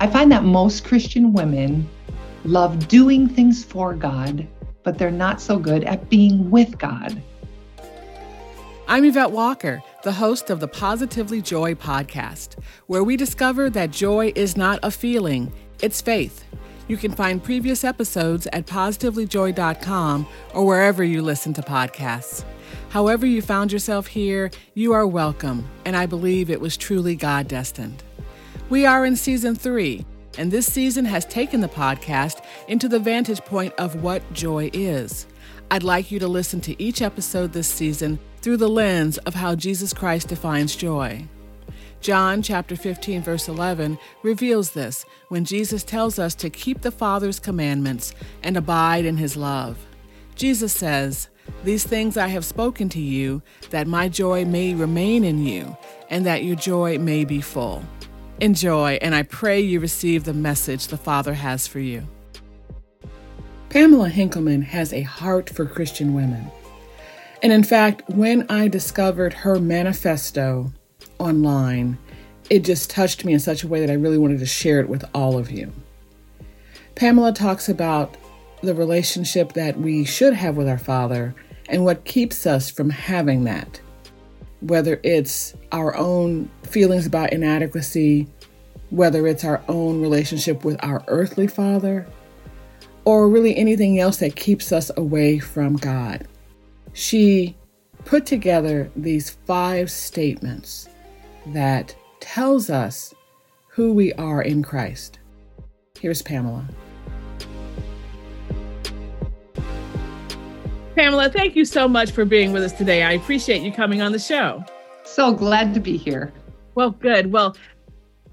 I find that most Christian women love doing things for God, but they're not so good at being with God. I'm Yvette Walker, the host of the Positively Joy podcast, where we discover that joy is not a feeling, it's faith. You can find previous episodes at positivelyjoy.com or wherever you listen to podcasts. However, you found yourself here, you are welcome, and I believe it was truly God destined. We are in season three, and this season has taken the podcast into the vantage point of what joy is. I'd like you to listen to each episode this season through the lens of how Jesus Christ defines joy. John chapter 15 verse 11 reveals this when Jesus tells us to keep the Father's commandments and abide in his love. Jesus says, "These things I have spoken to you that my joy may remain in you and that your joy may be full." Enjoy, and I pray you receive the message the Father has for you. Pamela Henkelman has a heart for Christian women. And in fact, when I discovered her manifesto online, it just touched me in such a way that I really wanted to share it with all of you. Pamela talks about the relationship that we should have with our Father and what keeps us from having that whether it's our own feelings about inadequacy, whether it's our own relationship with our earthly father, or really anything else that keeps us away from God. She put together these five statements that tells us who we are in Christ. Here's Pamela. Pamela, thank you so much for being with us today. I appreciate you coming on the show. So glad to be here. Well, good. Well,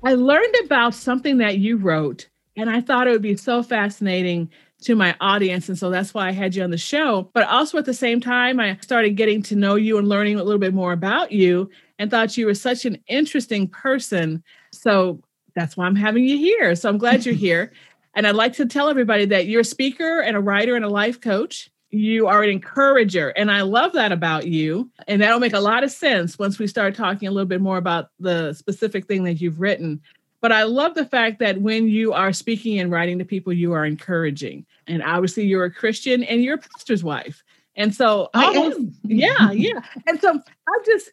I learned about something that you wrote, and I thought it would be so fascinating to my audience. And so that's why I had you on the show. But also at the same time, I started getting to know you and learning a little bit more about you and thought you were such an interesting person. So that's why I'm having you here. So I'm glad you're here. And I'd like to tell everybody that you're a speaker and a writer and a life coach you are an encourager and i love that about you and that'll make a lot of sense once we start talking a little bit more about the specific thing that you've written but i love the fact that when you are speaking and writing to people you are encouraging and obviously you're a christian and you're a pastor's wife and so I am. yeah yeah and so i just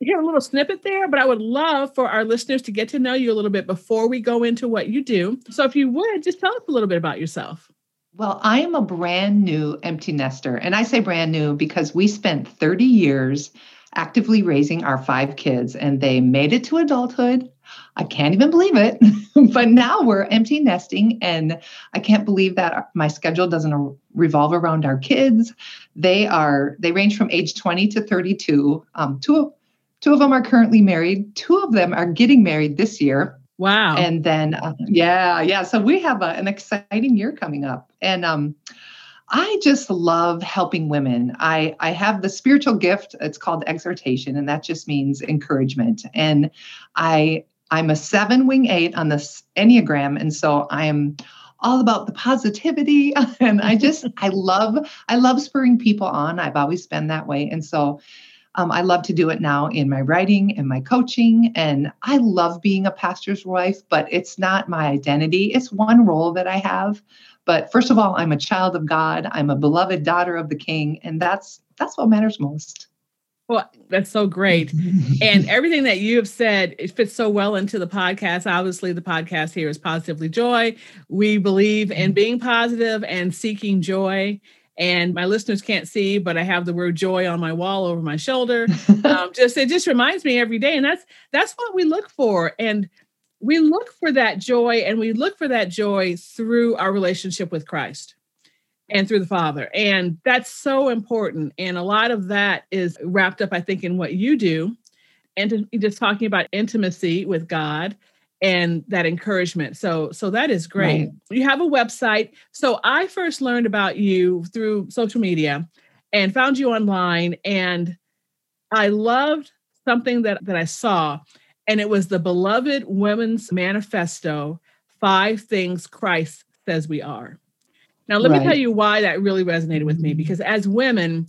hear a little snippet there, but I would love for our listeners to get to know you a little bit before we go into what you do. So if you would, just tell us a little bit about yourself. Well, I am a brand new empty nester. And I say brand new because we spent 30 years actively raising our five kids and they made it to adulthood. I can't even believe it. but now we're empty nesting and I can't believe that my schedule doesn't revolve around our kids. They are they range from age 20 to 32. Um, two two of them are currently married. Two of them are getting married this year. Wow. And then, uh, yeah, yeah. So we have a, an exciting year coming up. And um, I just love helping women. I, I have the spiritual gift. It's called exhortation, and that just means encouragement. And I I'm a seven wing eight on this Enneagram. And so I am all about the positivity. and I just I love, I love spurring people on. I've always been that way. And so um, I love to do it now in my writing and my coaching. And I love being a pastor's wife, but it's not my identity. It's one role that I have. But first of all, I'm a child of God. I'm a beloved daughter of the King, and that's that's what matters most. Well, that's so great. and everything that you have said, it fits so well into the podcast. Obviously, the podcast here is Positively Joy. We believe in being positive and seeking joy. And my listeners can't see, but I have the word joy on my wall over my shoulder. um, just it just reminds me every day, and that's that's what we look for. And we look for that joy, and we look for that joy through our relationship with Christ and through the Father. And that's so important. And a lot of that is wrapped up, I think, in what you do. And just talking about intimacy with God and that encouragement. So so that is great. Right. You have a website. So I first learned about you through social media and found you online and I loved something that that I saw and it was the beloved women's manifesto five things Christ says we are. Now let right. me tell you why that really resonated with me mm-hmm. because as women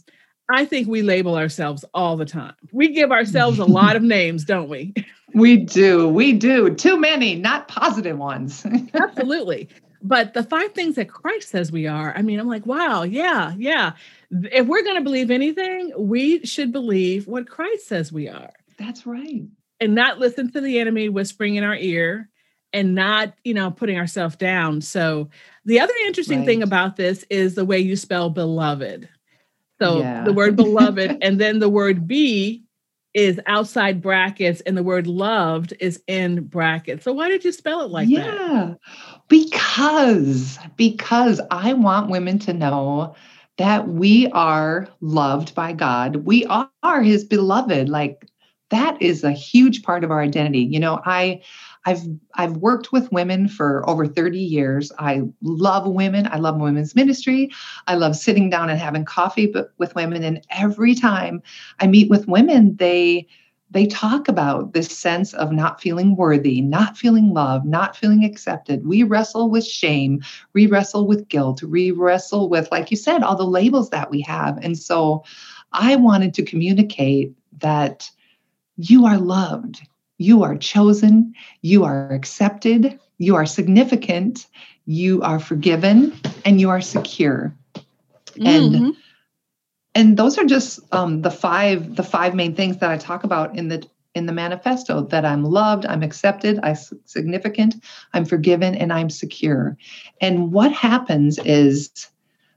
I think we label ourselves all the time. We give ourselves a lot of names, don't we? We do. We do. Too many, not positive ones. Absolutely. But the five things that Christ says we are, I mean, I'm like, wow, yeah, yeah. If we're going to believe anything, we should believe what Christ says we are. That's right. And not listen to the enemy whispering in our ear and not, you know, putting ourselves down. So the other interesting right. thing about this is the way you spell beloved. So yeah. the word beloved and then the word be is outside brackets and the word loved is in brackets. So why did you spell it like yeah, that? Yeah. Because because I want women to know that we are loved by God. We are his beloved. Like that is a huge part of our identity. You know, I I've I've worked with women for over 30 years. I love women. I love women's ministry. I love sitting down and having coffee with women and every time I meet with women they they talk about this sense of not feeling worthy, not feeling loved, not feeling accepted. We wrestle with shame, we wrestle with guilt, we wrestle with like you said all the labels that we have. And so I wanted to communicate that you are loved you are chosen, you are accepted, you are significant, you are forgiven, and you are secure. Mm-hmm. And and those are just um, the five the five main things that I talk about in the in the manifesto that I'm loved, I'm accepted, I'm significant, I'm forgiven, and I'm secure. And what happens is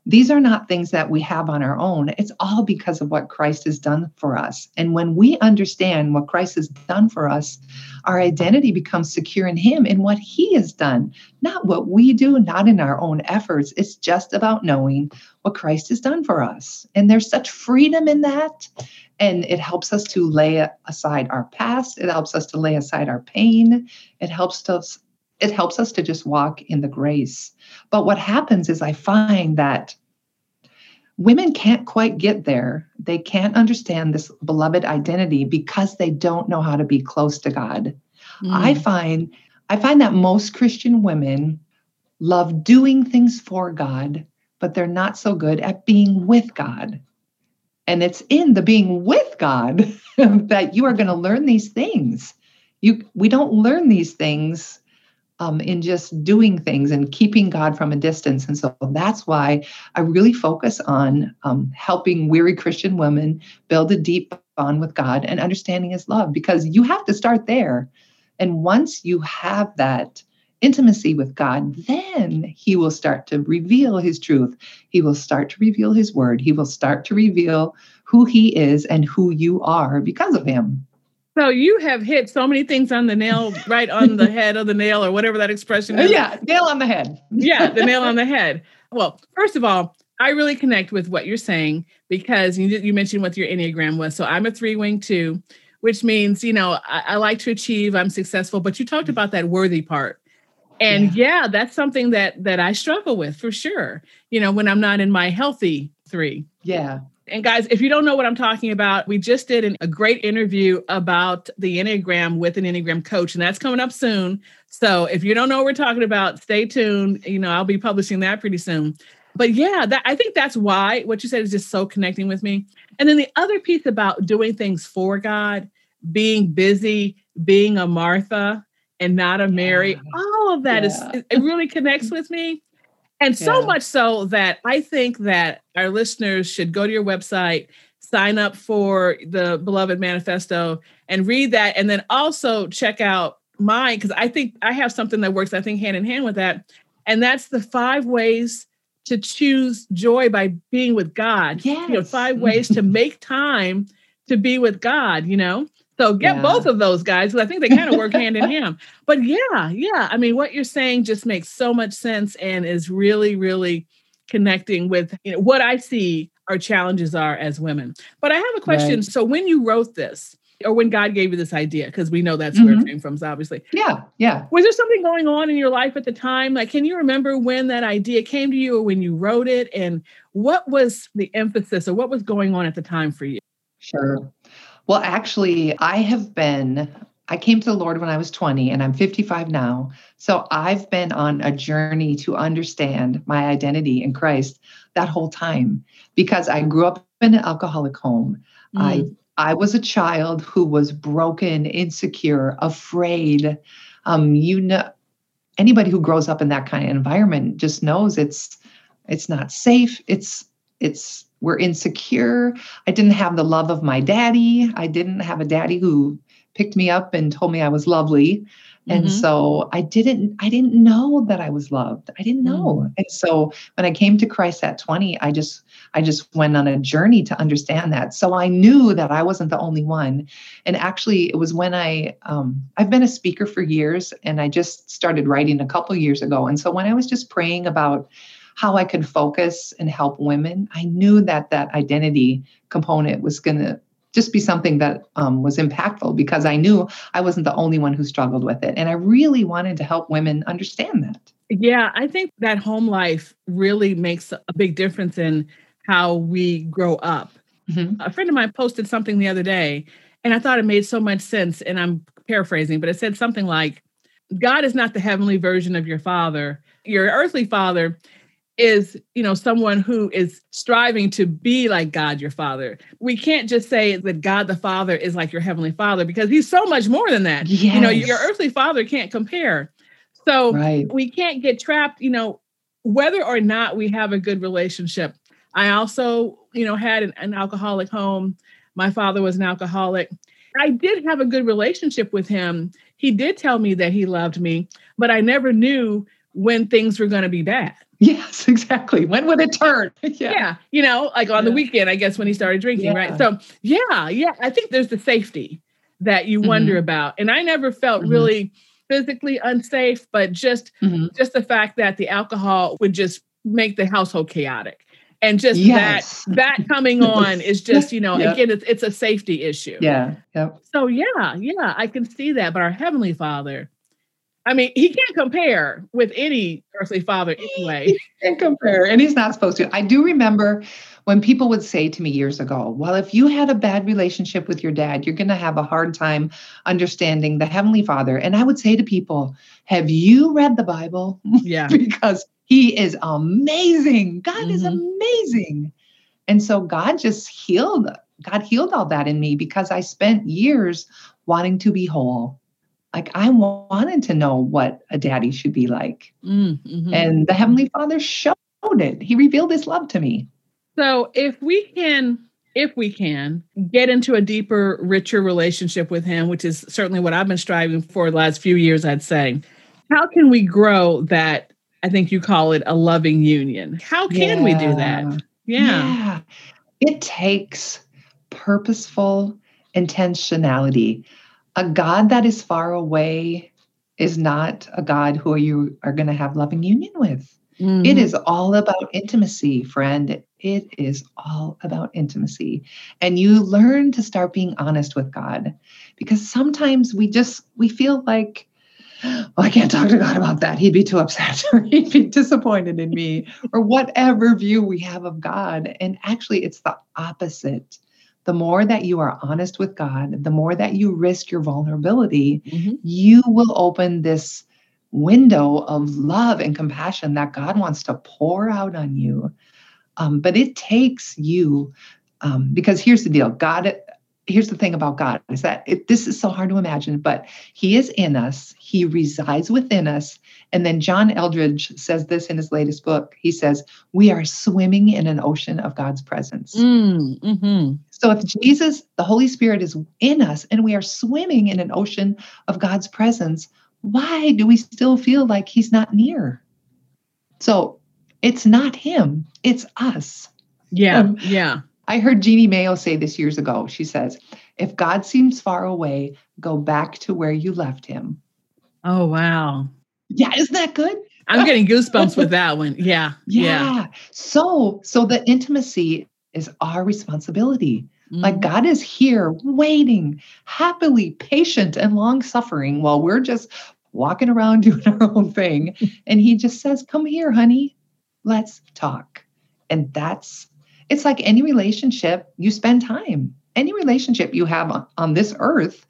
these are not things that we have on our own. It's all because of what Christ has done for us. And when we understand what Christ has done for us, our identity becomes secure in Him in what He has done, not what we do, not in our own efforts. It's just about knowing what Christ has done for us. And there's such freedom in that. And it helps us to lay aside our past, it helps us to lay aside our pain, it helps us it helps us to just walk in the grace. But what happens is I find that women can't quite get there. They can't understand this beloved identity because they don't know how to be close to God. Mm. I find I find that most Christian women love doing things for God, but they're not so good at being with God. And it's in the being with God that you are going to learn these things. You we don't learn these things um, in just doing things and keeping God from a distance. And so that's why I really focus on um, helping weary Christian women build a deep bond with God and understanding His love, because you have to start there. And once you have that intimacy with God, then He will start to reveal His truth. He will start to reveal His word. He will start to reveal who He is and who you are because of Him. So you have hit so many things on the nail, right on the head of the nail, or whatever that expression is. Yeah, nail on the head. yeah, the nail on the head. Well, first of all, I really connect with what you're saying because you, you mentioned what your Enneagram was. So I'm a three wing two, which means, you know, I, I, like to achieve, I'm successful, but you talked about that worthy part. And yeah. yeah, that's something that that I struggle with for sure. You know, when I'm not in my healthy three. Yeah. And guys, if you don't know what I'm talking about, we just did an, a great interview about the Enneagram with an Enneagram coach, and that's coming up soon. So if you don't know what we're talking about, stay tuned. You know, I'll be publishing that pretty soon. But yeah, that I think that's why what you said is just so connecting with me. And then the other piece about doing things for God, being busy, being a Martha and not a Mary, yeah. all of that yeah. is it really connects with me. And so yeah. much so that I think that our listeners should go to your website, sign up for the Beloved Manifesto, and read that. And then also check out mine, because I think I have something that works, I think, hand in hand with that. And that's the five ways to choose joy by being with God. Yes. You know, five mm. ways to make time to be with God, you know? So get yeah. both of those guys because I think they kind of work hand in hand. But yeah, yeah. I mean, what you're saying just makes so much sense and is really, really connecting with you know what I see our challenges are as women. But I have a question. Right. So when you wrote this, or when God gave you this idea, because we know that's mm-hmm. where it mm-hmm. came from, obviously. Yeah, yeah. Was there something going on in your life at the time? Like, can you remember when that idea came to you or when you wrote it? And what was the emphasis or what was going on at the time for you? Sure. Well, actually, I have been, I came to the Lord when I was 20 and I'm 55 now. So I've been on a journey to understand my identity in Christ that whole time because I grew up in an alcoholic home. Mm. I I was a child who was broken, insecure, afraid. Um, you know, anybody who grows up in that kind of environment just knows it's it's not safe. It's it's we're insecure. I didn't have the love of my daddy. I didn't have a daddy who picked me up and told me I was lovely. And mm-hmm. so I didn't I didn't know that I was loved. I didn't know. Mm. And so when I came to Christ at 20, I just I just went on a journey to understand that. So I knew that I wasn't the only one. And actually it was when I um, I've been a speaker for years and I just started writing a couple years ago. And so when I was just praying about how I could focus and help women, I knew that that identity component was going to just be something that um, was impactful because I knew I wasn't the only one who struggled with it. And I really wanted to help women understand that. Yeah, I think that home life really makes a big difference in how we grow up. Mm-hmm. A friend of mine posted something the other day, and I thought it made so much sense. And I'm paraphrasing, but it said something like, God is not the heavenly version of your father. Your earthly father is you know someone who is striving to be like god your father. We can't just say that god the father is like your heavenly father because he's so much more than that. Yes. you know your earthly father can't compare. So right. we can't get trapped you know whether or not we have a good relationship. I also you know had an, an alcoholic home. My father was an alcoholic. I did have a good relationship with him. He did tell me that he loved me but i never knew when things were going to be bad Yes, exactly. When would it turn? yeah. yeah. You know, like on the weekend, I guess, when he started drinking, yeah. right? So, yeah, yeah. I think there's the safety that you mm-hmm. wonder about. And I never felt mm-hmm. really physically unsafe, but just mm-hmm. just the fact that the alcohol would just make the household chaotic. And just yes. that that coming on is just, you know, yep. again, it's it's a safety issue. Yeah. Yep. So yeah, yeah, I can see that. But our Heavenly Father, I mean, he can't compare with any earthly father anyway. He can't compare, and he's not supposed to. I do remember when people would say to me years ago, Well, if you had a bad relationship with your dad, you're going to have a hard time understanding the Heavenly Father. And I would say to people, Have you read the Bible? Yeah. because he is amazing. God mm-hmm. is amazing. And so God just healed, God healed all that in me because I spent years wanting to be whole like I wanted to know what a daddy should be like. Mm, mm-hmm. And the Heavenly Father showed it. He revealed his love to me. So if we can if we can get into a deeper, richer relationship with him, which is certainly what I've been striving for the last few years, I'd say. How can we grow that? I think you call it a loving union. How can yeah. we do that? Yeah. yeah. It takes purposeful intentionality a God that is far away is not a God who you are going to have loving union with. Mm-hmm. It is all about intimacy, friend. It is all about intimacy. And you learn to start being honest with God because sometimes we just we feel like oh, I can't talk to God about that. He'd be too upset or he'd be disappointed in me or whatever view we have of God. And actually it's the opposite the more that you are honest with God, the more that you risk your vulnerability, mm-hmm. you will open this window of love and compassion that God wants to pour out on you. Um, but it takes you, um, because here's the deal God here's the thing about God is that it, this is so hard to imagine, but He is in us, He resides within us. And then John Eldredge says this in his latest book. He says, We are swimming in an ocean of God's presence. Mm, mm-hmm. So if Jesus, the Holy Spirit, is in us and we are swimming in an ocean of God's presence, why do we still feel like He's not near? So it's not Him, it's us. Yeah. Um, yeah. I heard Jeannie Mayo say this years ago. She says, if God seems far away, go back to where you left him. Oh, wow. Yeah, isn't that good? I'm getting goosebumps with that one. Yeah, yeah. Yeah. So, so the intimacy is our responsibility. Mm-hmm. Like God is here waiting, happily patient and long suffering while we're just walking around doing our own thing. and he just says, Come here, honey, let's talk. And that's it's like any relationship, you spend time. Any relationship you have on, this earth,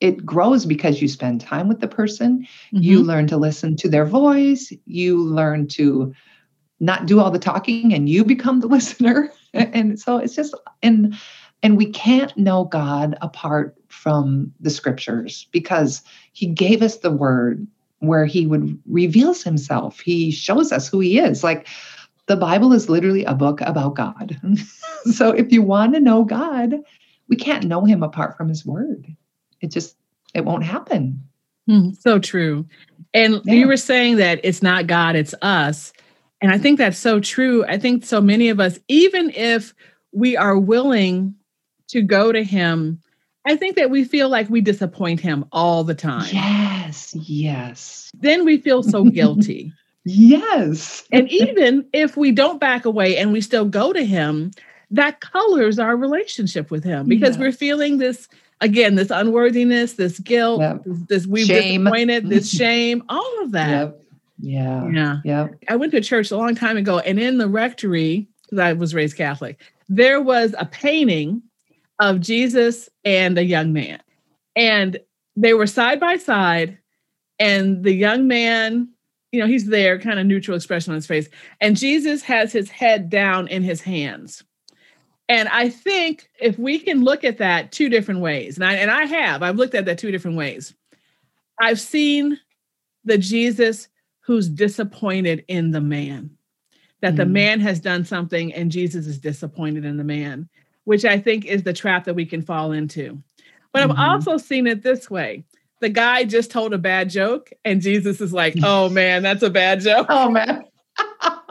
it grows because you spend time with the person. Mm-hmm. You learn to listen to their voice. You learn to not do all the talking and you become the listener. and so it's just and and we can't know God apart from the scriptures because he gave us the word where he would reveals himself. He shows us who he is. Like the Bible is literally a book about God. so if you want to know God, we can't know him apart from his word. It just it won't happen. Mm, so true. And yeah. you were saying that it's not God, it's us. And I think that's so true. I think so many of us, even if we are willing to go to him, I think that we feel like we disappoint him all the time. Yes, yes. Then we feel so guilty. yes. and even if we don't back away and we still go to him, that colors our relationship with him because yes. we're feeling this again, this unworthiness, this guilt, yep. this, we've shame. disappointed, this shame, all of that. Yep. Yeah. Yeah. Yeah. I went to a church a long time ago, and in the rectory, because I was raised Catholic, there was a painting of Jesus and a young man. And they were side by side, and the young man, you know, he's there, kind of neutral expression on his face, and Jesus has his head down in his hands. And I think if we can look at that two different ways, and I and I have, I've looked at that two different ways. I've seen the Jesus who's disappointed in the man, that mm. the man has done something and Jesus is disappointed in the man, which I think is the trap that we can fall into. But mm-hmm. I've also seen it this way. The guy just told a bad joke, and Jesus is like, oh man, that's a bad joke. Oh man.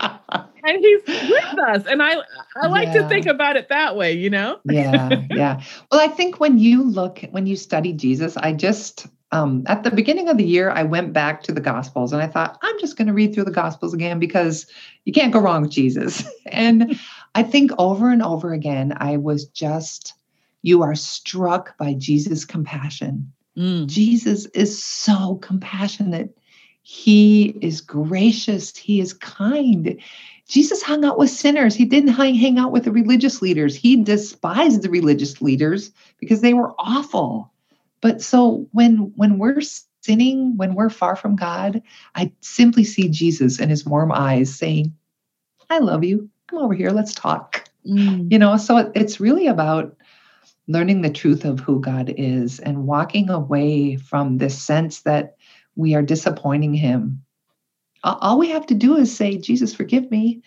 and he's with us. And I I like yeah. to think about it that way, you know? yeah, yeah. Well, I think when you look, when you study Jesus, I just um, at the beginning of the year, I went back to the Gospels and I thought, I'm just going to read through the Gospels again because you can't go wrong with Jesus. and I think over and over again, I was just, you are struck by Jesus' compassion. Mm. Jesus is so compassionate. He is gracious. He is kind. Jesus hung out with sinners. He didn't hang out with the religious leaders. He despised the religious leaders because they were awful. But so when when we're sinning, when we're far from God, I simply see Jesus and his warm eyes saying, "I love you. Come over here. Let's talk." Mm. You know, so it's really about learning the truth of who God is and walking away from this sense that we are disappointing him all we have to do is say, Jesus, forgive me.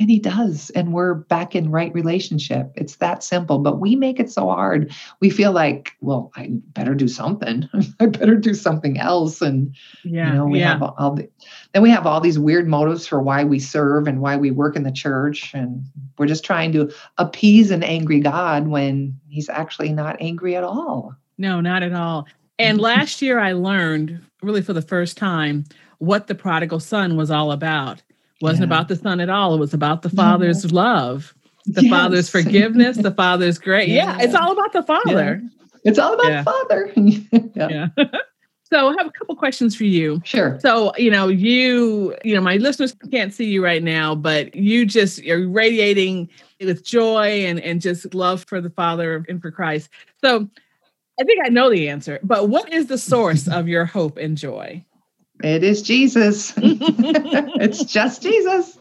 And he does. And we're back in right relationship. It's that simple. But we make it so hard. We feel like, well, I better do something. I better do something else. And yeah, you know, we yeah. have all the then we have all these weird motives for why we serve and why we work in the church. And we're just trying to appease an angry God when he's actually not angry at all. No, not at all. And last year I learned really for the first time what the prodigal son was all about. It wasn't yeah. about the son at all. It was about the father's no. love, the yes. father's forgiveness, the father's grace. Yeah. yeah. it's all about the father. It's all about father. yeah. So I have a couple questions for you. Sure. So, you know, you, you know, my listeners can't see you right now, but you just you're radiating with joy and and just love for the Father and for Christ. So I think I know the answer, but what is the source of your hope and joy? It is Jesus. it's just Jesus.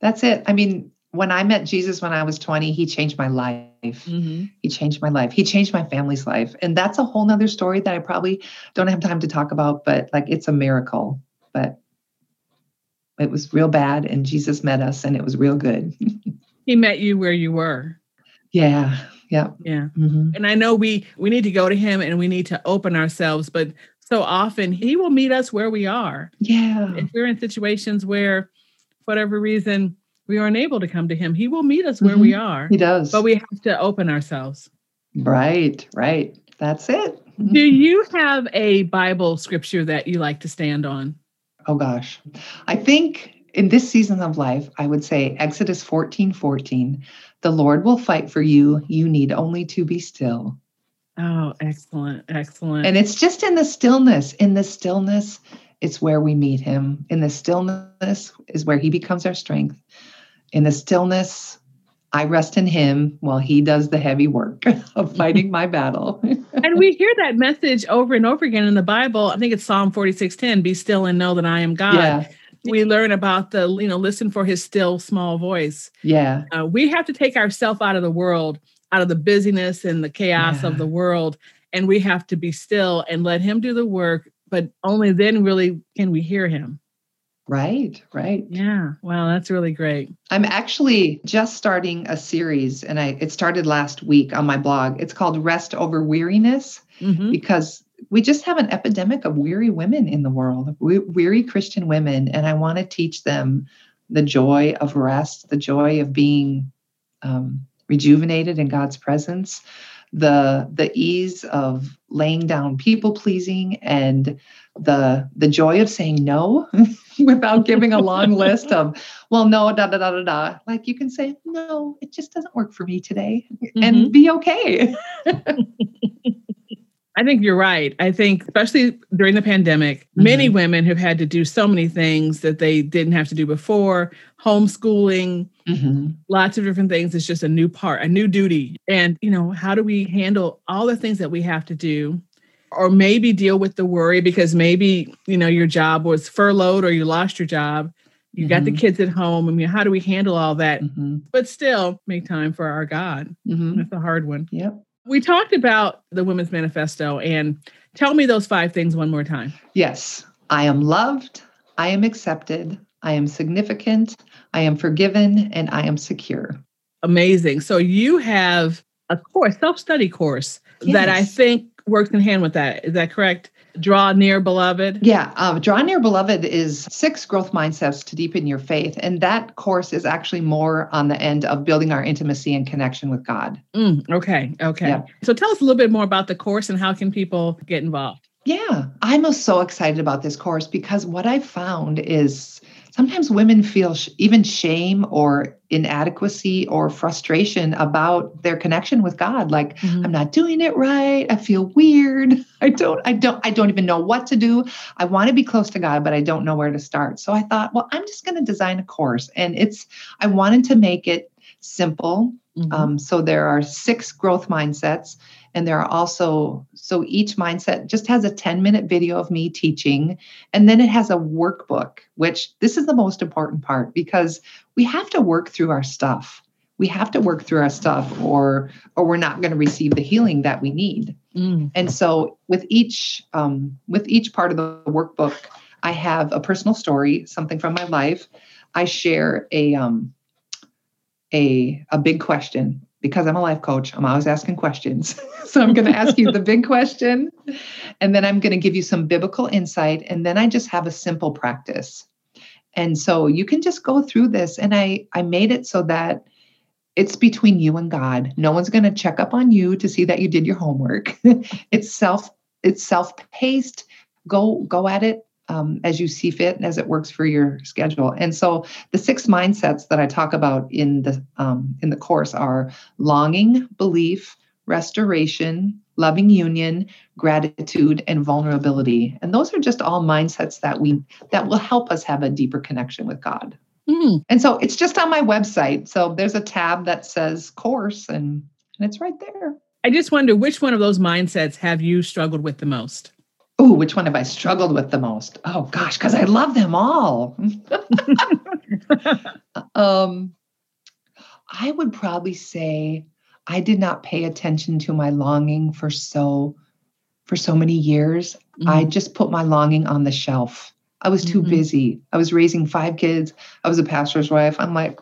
That's it. I mean, when I met Jesus when I was 20, he changed my life. Mm-hmm. He changed my life. He changed my family's life. And that's a whole nother story that I probably don't have time to talk about, but like it's a miracle. But it was real bad and Jesus met us and it was real good. he met you where you were. Yeah. Yeah. Yeah. Mm-hmm. And I know we we need to go to him and we need to open ourselves, but so often he will meet us where we are. Yeah. If we're in situations where, for whatever reason, we aren't able to come to him, he will meet us where mm-hmm. we are. He does. But we have to open ourselves. Right, right. That's it. Do you have a Bible scripture that you like to stand on? Oh gosh. I think in this season of life, I would say Exodus 14 14, the Lord will fight for you. You need only to be still. Oh, excellent. Excellent. And it's just in the stillness. In the stillness, it's where we meet him. In the stillness is where he becomes our strength. In the stillness, I rest in him while he does the heavy work of fighting my battle. and we hear that message over and over again in the Bible. I think it's Psalm 46:10, be still and know that I am God. Yeah. we learn about the, you know, listen for his still small voice. Yeah. Uh, we have to take ourselves out of the world, out of the busyness and the chaos Yeah. of the world, and we have to be still and let him do the work. But only then really can we hear him. Right, right. Yeah. Wow, that's really great. I'm actually just starting a series and I it started last week on my blog. It's called Rest Over Weariness Mhm. because we just have an epidemic of weary women in the world, we- weary Christian women and I want to teach them the joy of rest, the joy of being um, rejuvenated in God's presence, the the ease of laying down people pleasing and the the joy of saying no without giving a long list of well no da da da da da like you can say no it just doesn't work for me today Mhm. and be okay I think you're right. I think, especially during the pandemic, many Mhm. women have had to do so many things that they didn't have to do before. Homeschooling, Mhm. lots of different things. It's just a new part, a new duty. And, you know, how do we handle all the things that we have to do? Or maybe deal with the worry because maybe, you know, your job was furloughed or you lost your job. You got the Mhm. kids at home. I mean, how do we handle all that? Mhm. But still make time for our God. Mhm. That's a hard one. yep We talked about the Women's Manifesto and tell me those five things one more time. yes i am loved i am accepted i am significant i am forgiven and i am secure Amazing. So you have a course, self-study course that I think works in hand with that. Is that correct? Draw near beloved. Yeah, um, Draw Near Beloved is six growth mindsets to deepen your faith. And that course is actually more on the end of building our intimacy and connection with God. Mm, okay. Okay. Yeah. So tell us a little bit more about the course and how can people get involved? Yeah, I'm so excited about this course because what I found is sometimes women feel sh- even shame or inadequacy or frustration about their connection with God. Like, I'm not doing it right. I feel weird. I don't, I don't, I don't even know what to do. I want to be close to God, but I don't know where to start. So I thought, well, I'm just going to design a course. And it's, I wanted to make it simple. Mhm. Um, so there are six growth mindsets, and there are also, so each mindset just has a 10 minute video of me teaching, and then it has a workbook, which this is the most important part because we have to work through our stuff. We have to work through our stuff, or or we're not going to receive the healing that we need. Mm. And so with each um, with each part of the workbook, I have a personal story, something from my life. I share a um, a a big question because I'm a life coach. I'm always asking questions. so I'm going to ask you the big question, and then I'm going to give you some biblical insight, and then I just have a simple practice. And so you can just go through this, and I I made it so that it's between you and God. No one's going to check up on you to see that you did your homework. it's self it's self-paced. Go go at it um, as you see fit and as it works for your schedule. And so the six mindsets that I talk about in the um, in the course are longing, belief, restoration, loving union, gratitude, and vulnerability. And those are just all mindsets that we that will help us have a deeper connection with God. Mm. And so it's just on my website. So there's a tab that says course and, and it's right there. I just wonder which one of those mindsets have you struggled with the most? Oh, which one have I struggled with the most? Oh gosh, because I love them all. um, I would probably say I did not pay attention to my longing for so for so many years. I Mm. just put my longing on the shelf. I was too Mhm. busy. I was raising five kids. I was a pastor's wife. I'm like,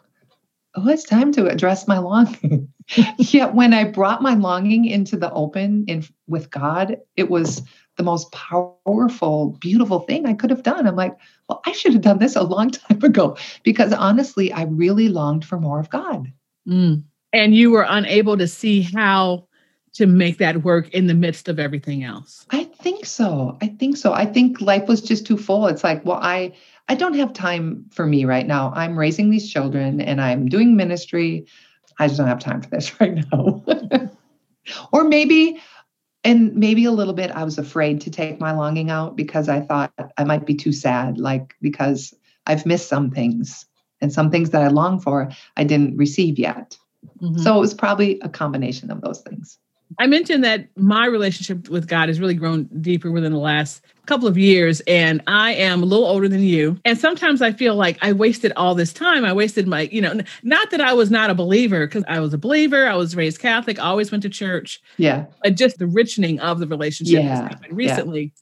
oh, it's time to address my longing. Yet when I brought my longing into the open in with God, it was the most powerful, beautiful thing I could have done. I'm like, well, I should have done this a long time ago because honestly, I really longed for more of God. Mm. And you were unable to see how to make that work in the midst of everything else. I think so. I think so. I think life was just too full. It's like, well, I I don't have time for me right now. I'm raising these children and I'm doing ministry. I just don't have time for this right now. or maybe and maybe a little bit I was afraid to take my longing out because I thought I might be too sad like because I've missed some things and some things that I long for I didn't receive yet. Mhm. So it was probably a combination of those things. I mentioned that my relationship with God has really grown deeper within the last couple of years and I am a little older than you. And sometimes I feel like I wasted all this time. I wasted my you know not that I was not a believer because I was a believer I was raised Catholic always went to church. Yeah. But just the richening of the relationship yeah. has happened recently.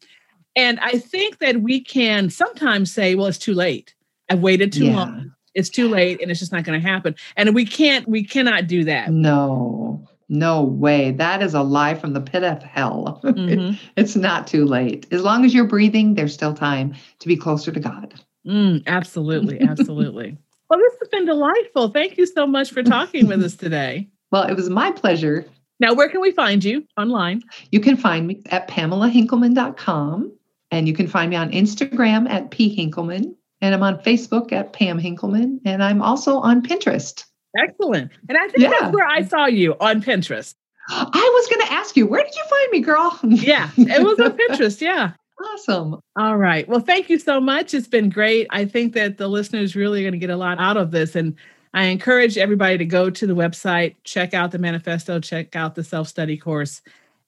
Yeah. and I think that we can sometimes say well it's too late. I've waited too yeah. long. It's too late and it's just not going to happen. And we can't we cannot do that. No no way. That is a lie from the pit of hell. Mm-hmm. it's not too late. As long as you're breathing, there's still time to be closer to God. Mm, absolutely. Absolutely. well, this has been delightful. Thank you so much for talking with us today. Well, it was my pleasure. Now, where can we find you online? You can find me at pamelahenkelman.com and you can find me on Instagram at p henkelman and I'm on Facebook at Pam Henkelman and I'm also on Pinterest. Excellent. And I think yeah. that's where I saw you on Pinterest. I was going to ask you, where did you find me, girl? yeah, it was on Pinterest. Yeah. Awesome. All right. Well, thank you so much. It's been great. I think that the listeners really are going to get a lot out of this. And I encourage everybody to go to the website, check out the manifesto, check out the self study course,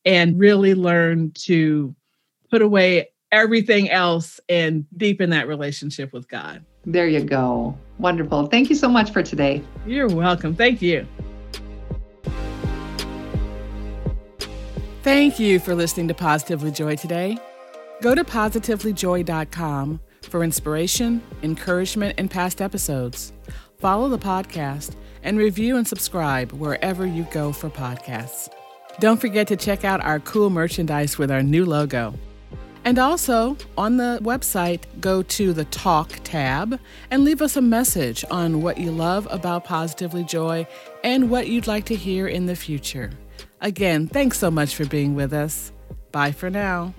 and really learn to put away everything else and deepen that relationship with God. There you go. Wonderful. Thank you so much for today. You're welcome. Thank you. Thank you for listening to Positively Joy today. Go to positivelyjoy.com for inspiration, encouragement, and past episodes. Follow the podcast and review and subscribe wherever you go for podcasts. Don't forget to check out our cool merchandise with our new logo. And also on the website, go to the Talk tab and leave us a message on what you love about Positively Joy and what you'd like to hear in the future. Again, thanks so much for being with us. Bye for now.